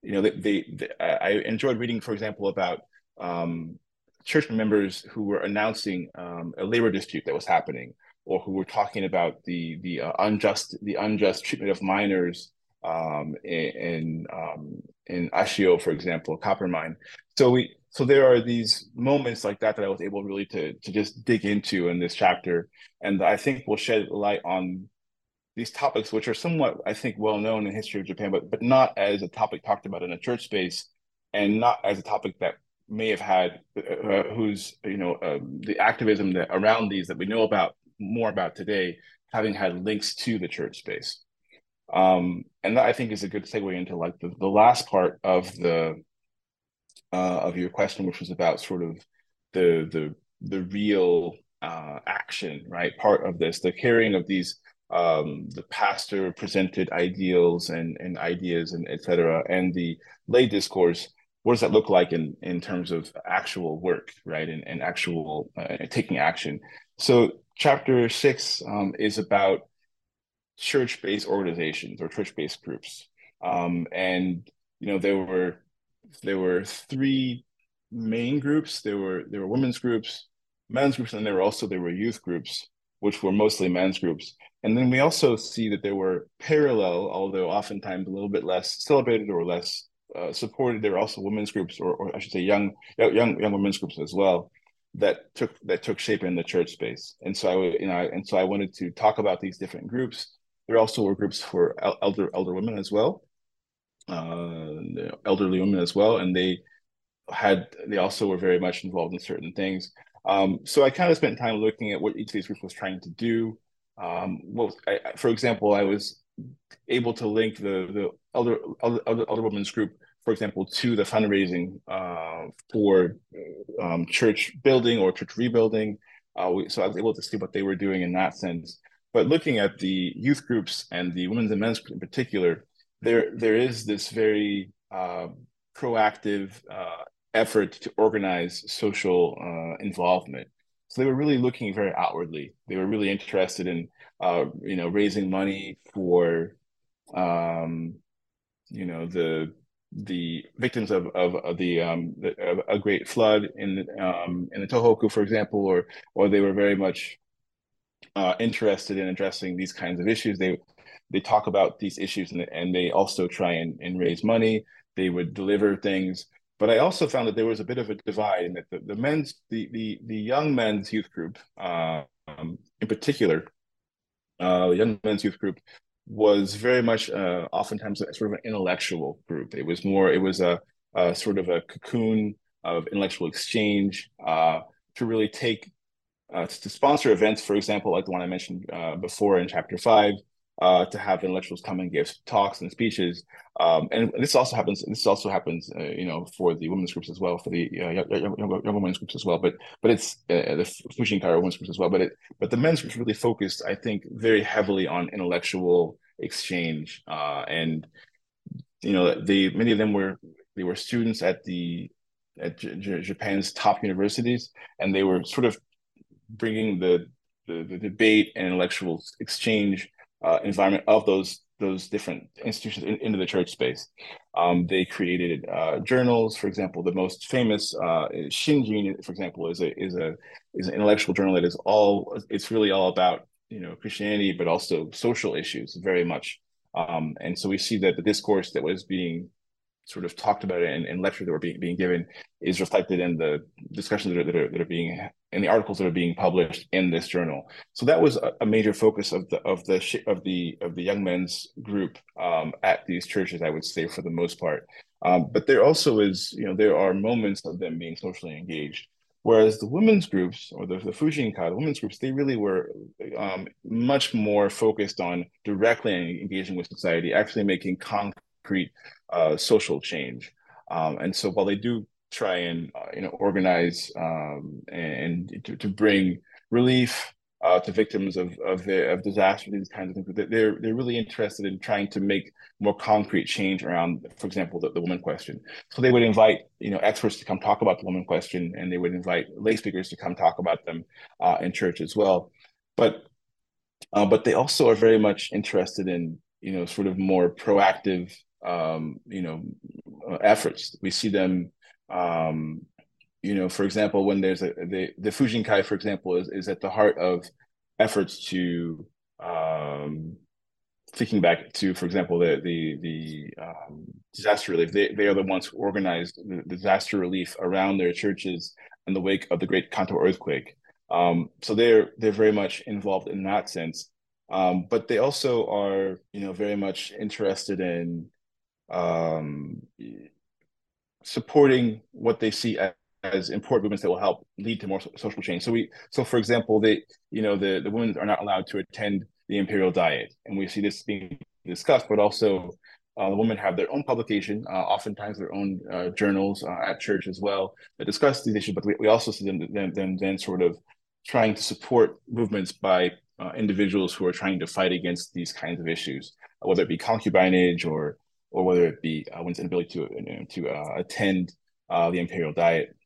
you know they, they, they I enjoyed reading, for example, about um, church members who were announcing um, a labor dispute that was happening, or who were talking about the the uh, unjust the unjust treatment of miners um, in um, in Ashio, for example, copper mine. So we so there are these moments like that that I was able really to to just dig into in this chapter, and I think will shed light on these topics, which are somewhat I think well known in history of Japan, but but not as a topic talked about in a church space, and not as a topic that may have had, uh, who's you know um, the activism that around these that we know about more about today, having had links to the church space, um, and that I think is a good segue into like the, the last part of the uh, of your question, which was about sort of the the the real uh, action, right? Part of this, the carrying of these um, the pastor presented ideals and, and ideas and etc. And the lay discourse what does that look like in in terms of actual work right? And, and actual uh, taking action. So chapter six um, is about church-based organizations or church-based groups. Um, and you know there were there were three main groups. There were there were women's groups men's groups and there were also there were youth groups which were mostly men's groups. And then we also see that there were parallel although oftentimes a little bit less celebrated or less uh, supported. There were also women's groups, or, or I should say, young young young women's groups as well that took that took shape in the church space. And so I would, you know and so I wanted to talk about these different groups. There also were groups for elder elder women as well, uh, elderly women as well, and they had they also were very much involved in certain things. Um, so I kind of spent time looking at what each of these groups was trying to do. Um, what I, for example, I was able to link the the elder elder, elder women's group, for example, to the fundraising uh, for um, church building or church rebuilding. Uh, we, so I was able to see what they were doing in that sense. But looking at the youth groups and the women's and men's in particular, there there is this very uh, proactive uh, effort to organize social uh, involvement. So they were really looking very outwardly. They were really interested in, uh, you know, raising money for, um, you know, the the victims of of, of the um the, of a great flood in um in the Tohoku, for example, or or they were very much uh, interested in addressing these kinds of issues. They they talk about these issues and and they also try and, and raise money. They would deliver things but I also found that there was a bit of a divide in that the, the men's, the, the, the young men's youth group, uh, um, in particular, uh, the young men's youth group was very much uh, oftentimes a, sort of an intellectual group. It was more, it was a, a sort of a cocoon of intellectual exchange uh, to really take, uh, to sponsor events, for example, like the one I mentioned uh, before in chapter five, uh, to have intellectuals come and give talks and speeches. Um, and this also happens. This also happens, uh, you know, for the women's groups as well, for the uh, young, young, young, women's groups as well. But but it's uh, the Fujinkai women's groups as well. But it but the men's groups really focused, I think, very heavily on intellectual exchange. Uh, and you know, they many of them were they were students at the at J- J- Japan's top universities, and they were sort of bringing the the, the debate and intellectual exchange uh, environment of those those different institutions in, into the church space. Um, they created uh, journals, for example, the most famous uh, Shinjin, for example, is a is a is an intellectual journal that is all it's really all about you know Christianity, but also social issues very much. Um, and so we see that the discourse that was being sort of talked about it in, in lectures that were being, being given is reflected in the discussions that are, that are, that are being in the articles that are being published in this journal. So that was a, a major focus of the of the of the of the young men's group um, at these churches. I would say for the most part, um, but there also is you know there are moments of them being socially engaged. Whereas the women's groups or the, the Fujinkai, the women's groups, they really were um, much more focused on directly engaging with society, actually making concrete uh, social change. Um, and so while they do try and uh, you know organize um, and to, to bring relief uh, to victims of of, the, of disaster, these kinds of things. They're they're really interested in trying to make more concrete change around, for example, the, the woman question. So they would invite you know experts to come talk about the woman question, and they would invite lay speakers to come talk about them uh, in church as well. But uh, but they also are very much interested in you know sort of more proactive um, you know efforts. We see them um, you know, for example, when there's a the the Fujinkai, for example, is is at the heart of efforts to um, thinking back to, for example, the the the um, disaster relief. They they are the ones who organized the disaster relief around their churches in the wake of the Great Kanto earthquake. Um, so they're they're very much involved in that sense. Um, but they also are, you know, very much interested in um, supporting what they see as as important movements that will help lead to more social change. So we, so for example, they, you know, the the women are not allowed to attend the imperial diet, and we see this being discussed. But also, uh, the women have their own publication, uh, oftentimes their own uh, journals uh, at church as well that discuss these issues. But we, we also see them, them them then sort of trying to support movements by uh, individuals who are trying to fight against these kinds of issues, whether it be concubinage or or whether it be uh, one's inability to you know, to attend the imperial diet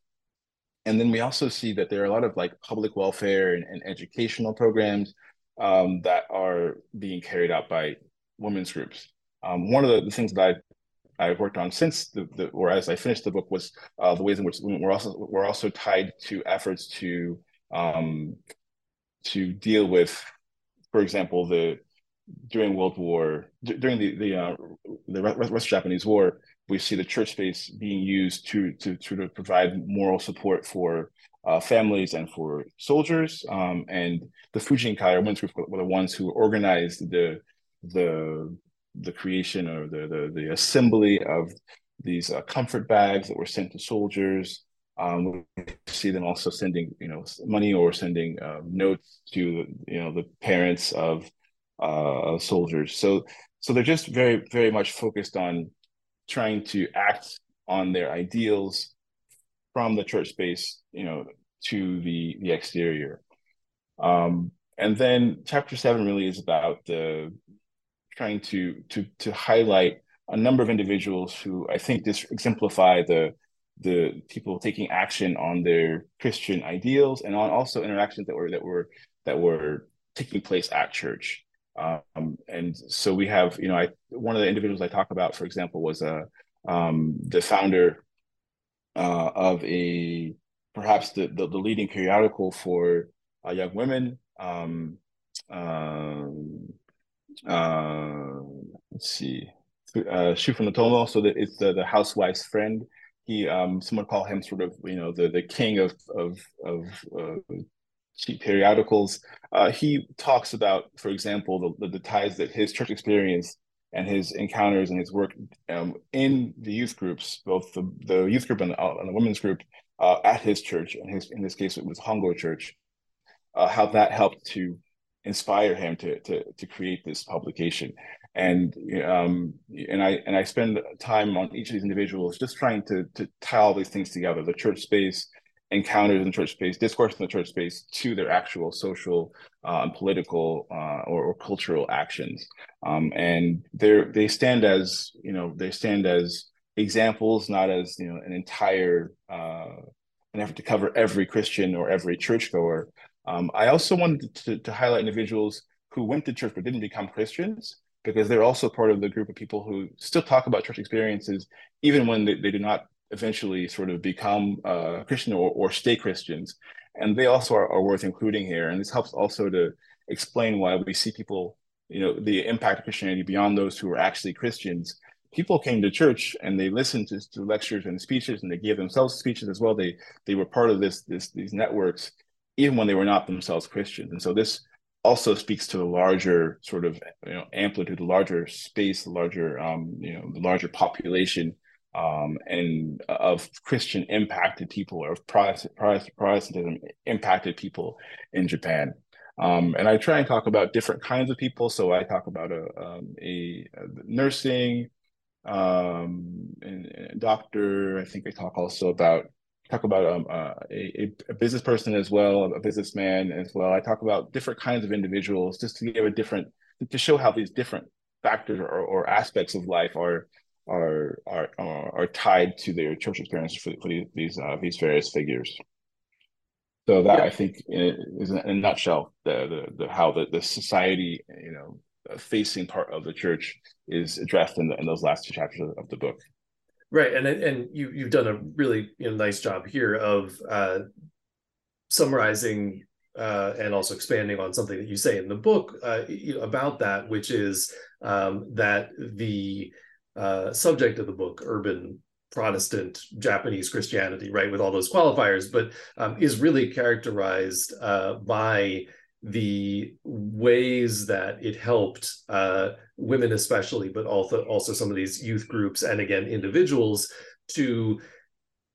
and then we also see that there are a lot of like public welfare and, and educational programs um, that are being carried out by women's groups. Um, one of the, the, things that I've, I've worked on since the, the or as I finished the book was uh, the ways in which we're also we're also tied to efforts to um, to deal with, for example, the during World War during the the uh, the Russo-Japanese War, we see the church space being used to to, to provide moral support for uh, families and for soldiers. Um, and the Fujinkai or women's group were the ones who organized the the the creation or the the, the assembly of these uh, comfort bags that were sent to soldiers. Um, we see them also sending you know money or sending uh, notes to you know the parents of uh, soldiers. So so they're just very very much focused on trying to act on their ideals from the church space, you know, to the the exterior. Um, and then chapter seven really is about the trying to to to highlight a number of individuals who I think this exemplify the the people taking action on their Christian ideals and on also interactions that were that were that were taking place at church. Um, and so we have, you know, I one of the individuals I talk about, for example, was a uh, um, the founder uh, of a perhaps the, the, the leading periodical for uh, young women. Um, um uh, let's see, uh, Shufu no Tomo. So that it's the, the housewife's friend. He, um, someone call him sort of, you know, the the king of of of uh, cheap periodicals. Uh, he talks about, for example, the, the, ties that his church experience and his encounters and his work um, in the youth groups, both the, the youth group and the, uh, and the women's group uh, at his church, and his in this case it was Hongo Church, uh, how that helped to inspire him to to to create this publication. And um, and I and I spend time on each of these individuals just trying to to tie all these things together: the church space, encounters in the church space, discourse in the church space to their actual social uh, and political uh, or, or, cultural actions. Um, and they they stand as, you know, they stand as examples, not as, you know, an entire, uh, an effort to cover every Christian or every churchgoer. Um, I also wanted to, to highlight individuals who went to church but didn't become Christians because they're also part of the group of people who still talk about church experiences even when they, they do not eventually sort of become uh, Christian or, or stay Christians. And they also are, are worth including here. And this helps also to explain why we see people, you know, the impact of Christianity beyond those who are actually Christians, people came to church and they listened to, to lectures and speeches and they gave themselves speeches as well. They they were part of this this these networks, even when they were not themselves Christians. And so this also speaks to the larger sort of you know amplitude, the larger space, the larger um, you know the larger population um, and of Christian impacted people or Protestant, Protestantism impacted people in Japan. Um, and I try and talk about different kinds of people. So I talk about a, um, a, a nursing, um, and, and doctor. I think I talk also about talk about um, uh, a, a business person as well, a businessman as well. I talk about different kinds of individuals just to give a different to show how these different factors or, or aspects of life are are are are tied to their church experience for, for these uh, these various figures. So that yeah. I think is in a nutshell the the, the how the, the society you know facing part of the church is addressed in the, in those last two chapters of, of the book. Right, and and you you've done a really you know, nice job here of uh, summarizing uh, and also expanding on something that you say in the book uh, about that, which is um, that the uh, subject of the book, urban Protestant Japanese Christianity, right, with all those qualifiers, but um, is really characterized uh, by the ways that it helped uh, women, especially, but also also some of these youth groups and again individuals to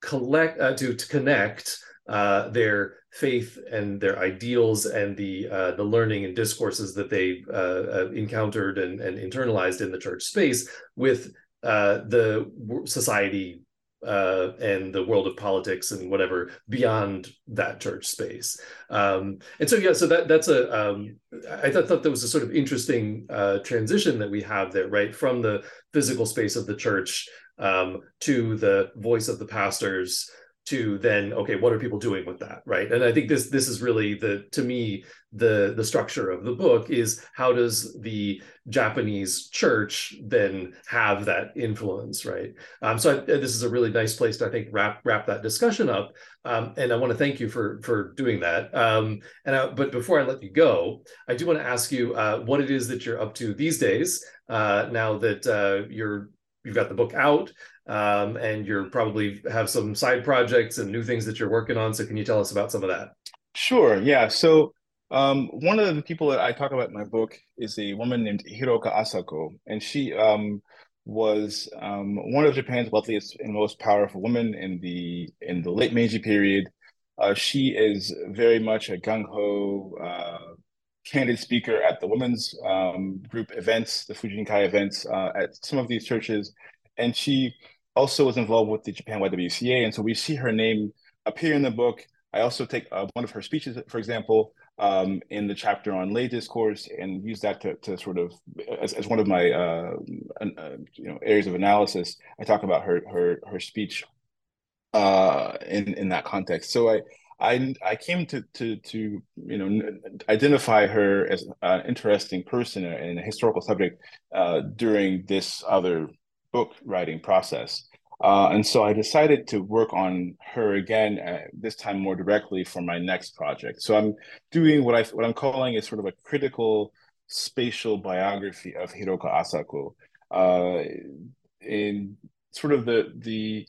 collect uh, to to connect uh, their faith and their ideals and the uh, the learning and discourses that they uh, uh, encountered and, and internalized in the church space with uh, the society uh, and the world of politics and whatever beyond that church space. Um, and so, yeah, so that that's a um, I thought, thought that was a sort of interesting uh, transition that we have there, right, from the physical space of the church um, to the voice of the pastors to then okay what are people doing with that right? And i think this this is really the to me the the structure of the book is how does the japanese church then have that influence right? Um, so I, this is a really nice place to i think wrap wrap that discussion up. Um, and i want to thank you for for doing that. Um, and I, but before i let you go i do want to ask you uh, what it is that you're up to these days uh, now that uh, you're you've got the book out um, and you're probably have some side projects and new things that you're working on. So can you tell us about some of that? Sure. Yeah. So um, one of the people that I talk about in my book is a woman named Hirooka Asako, and she um, was um, one of Japan's wealthiest and most powerful women in the in the late Meiji period. Uh, she is very much a gung ho, uh, candid speaker at the women's um, group events, the Fujinkai events uh, at some of these churches, and she also was involved with the Japan YWCA, and so we see her name appear in the book. I also take uh, one of her speeches, for example, um, in the chapter on lay discourse, and use that to, to sort of as, as one of my uh, uh, you know areas of analysis. I talk about her her her speech uh, in in that context. So I. I, I came to, to to you know identify her as an interesting person and a historical subject uh, during this other book writing process. Uh, and so I decided to work on her again, uh, this time more directly for my next project. So I'm doing what I what I'm calling is sort of a critical spatial biography of Hirooka Asako. Uh, in sort of the the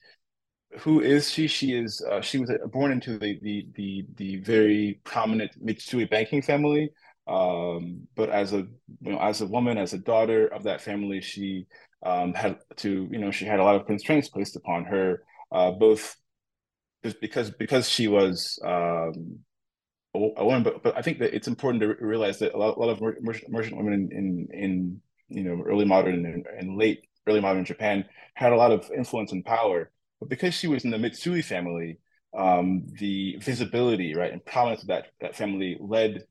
who is she? She is uh, she was born into the the the the very prominent Mitsui banking family. Um, but as a you know as a woman, as a daughter of that family, she um, had to, you know, she had a lot of constraints placed upon her, uh, both because because she was um, a woman, but, but I think that it's important to realize that a lot, a lot of merchant, merchant women in, in, in you know early modern and, and late early modern Japan had a lot of influence and power, but because she was in the Mitsui family, um, the visibility right and prominence of that that family led,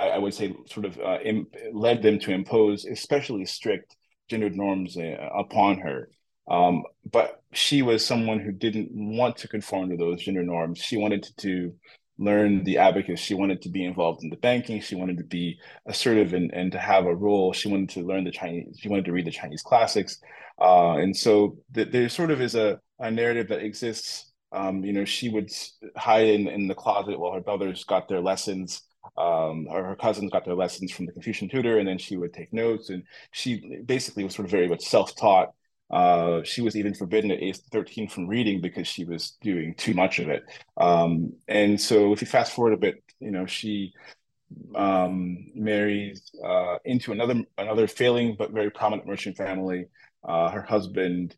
I, I would say, sort of uh, Im- led them to impose especially strict gendered norms uh, upon her. Um, but she was someone who didn't want to conform to those gender norms. She wanted to, to learn the abacus. She wanted to be involved in the banking. She wanted to be assertive and, and to have a role. She wanted to learn the Chinese. She wanted to read the Chinese classics. Uh, and so th- there sort of is a, a narrative that exists. Um, you know, she would hide in, in the closet while her brothers got their lessons um, her, her cousins got their lessons from the Confucian tutor, and then she would take notes. And she basically was sort of very much self-taught Uh, she was even forbidden at age 13 from reading because she was doing too much of it. Um, and so if you fast forward a bit, you know, she um, marries uh, into another another failing but very prominent merchant family. Uh, her husband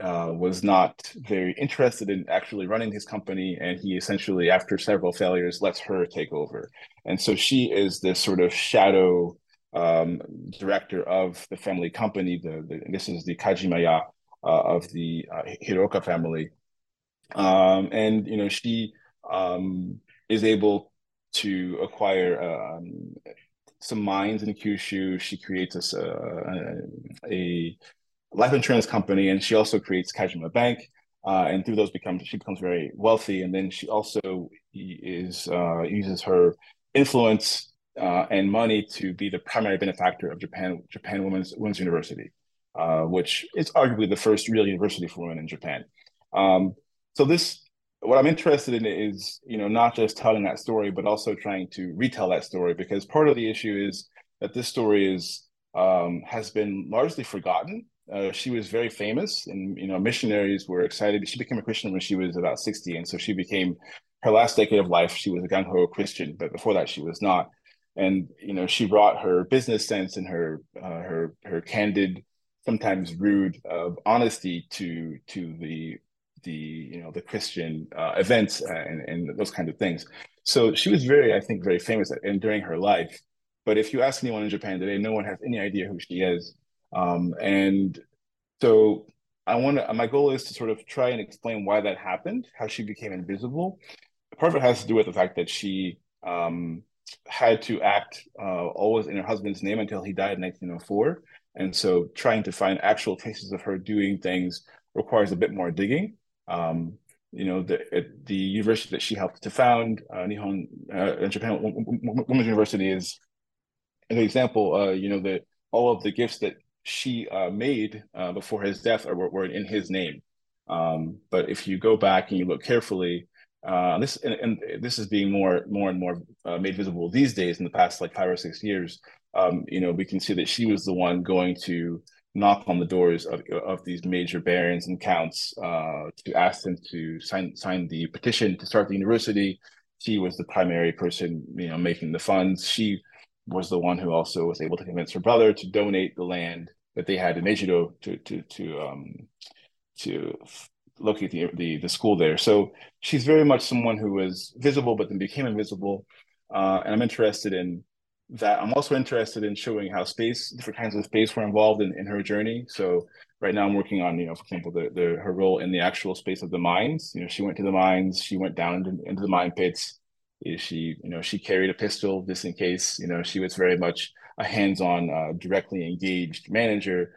uh, was not very interested in actually running his company, and he essentially, after several failures, lets her take over. And so she is this sort of shadow um, director of the family company. The, the this is the Kajimaya uh, of the uh, Hirooka family, um, and you know she um, is able to acquire um, some mines in Kyushu. She creates a, a, a, life insurance company, and she also creates Kajima Bank. Uh, and through those, becomes she becomes very wealthy. And then she also is uh, uses her influence uh, and money to be the primary benefactor of Japan Japan Women's Women's University, uh, which is arguably the first real university for women in Japan. Um, so this what I'm interested in is, you know, not just telling that story, but also trying to retell that story because part of the issue is that this story is um, has been largely forgotten. Uh, she was very famous, and you know, missionaries were excited. She became a Christian when she was about 60, and so she became her last decade of life. She was a gung ho Christian, but before that, she was not. And you know, she brought her business sense and her uh, her her candid, sometimes rude uh, honesty to to the the you know the Christian uh, events and, and those kind of things. So she was very, I think, very famous and during her life. But if you ask anyone in Japan today, no one has any idea who she is. Um, and so I want to. My goal is to sort of try and explain why that happened, how she became invisible. Part of it has to do with the fact that she um, had to act uh, always in her husband's name until he died in 1904. And so trying to find actual traces of her doing things requires a bit more digging. Um, you know, the the university that she helped to found, uh, Nihon uh, Japan Women's University, is an example. Uh, you know, that all of the gifts that she uh, made uh, before his death were, were in his name. Um, but if you go back and you look carefully, uh, this and, and, this is being more more and more uh, made visible these days in the past like five or six years. Um, you know, we can see that she was the one going to knock on the doors of, of these major barons and counts uh, to ask them to sign sign the petition to start the university. She was the primary person, you know, making the funds. She was the one who also was able to convince her brother to donate the land that they had in Mejiro to to to um to locate the, the the school there. So she's very much someone who was visible but then became invisible. Uh, and I'm interested in that I'm also interested in showing how space, different kinds of space were involved in, in her journey. So right now I'm working on, you know, for example, the, the her role in the actual space of the mines. You know, she went to the mines, she went down into, into the mine pits. She, you know, she carried a pistol just in case. You know, she was very much a hands-on, uh, directly engaged manager,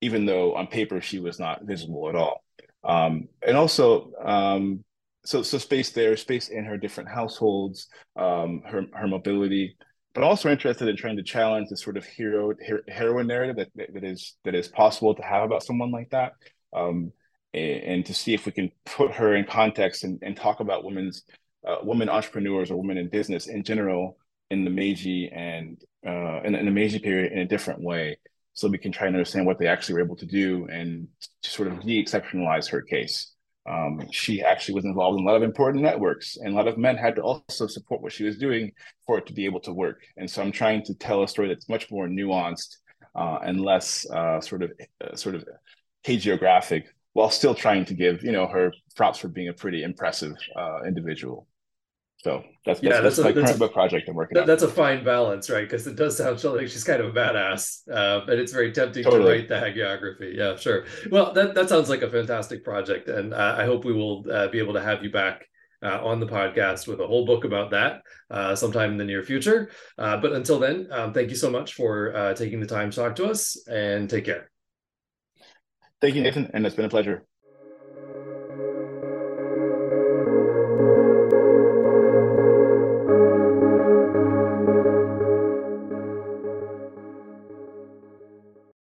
even though on paper she was not visible at all. Um, and also, um, so so space there, space in her different households, um, her her mobility but also interested in trying to challenge the sort of hero her, heroine narrative that, that is that is possible to have about someone like that um, and, and, to see if we can put her in context and, and talk about women's uh, women entrepreneurs or women in business in general in the Meiji and uh, in, in, the Meiji period in a different way so we can try and understand what they actually were able to do and to sort of de-exceptionalize her case um, she actually was involved in a lot of important networks, and a lot of men had to also support what she was doing for it to be able to work. And so I'm trying to tell a story that's much more nuanced uh, and less uh, sort of uh, sort of hagiographic, while still trying to give you know her props for being a pretty impressive uh, individual. So that's, yeah, that's, that's, that's a, my current a, book project I'm working that, on. That's a fine balance, right? Because it does sound like she's kind of a badass, uh, and it's very tempting totally. to write the hagiography. Yeah, sure. Well, that, that sounds like a fantastic project, and uh, I hope we will uh, be able to have you back uh, on the podcast with a whole book about that uh, sometime in the near future. Uh, but until then, um, thank you so much for taking the time to talk to us, and take care. Thank you, Nathan, and it's been a pleasure.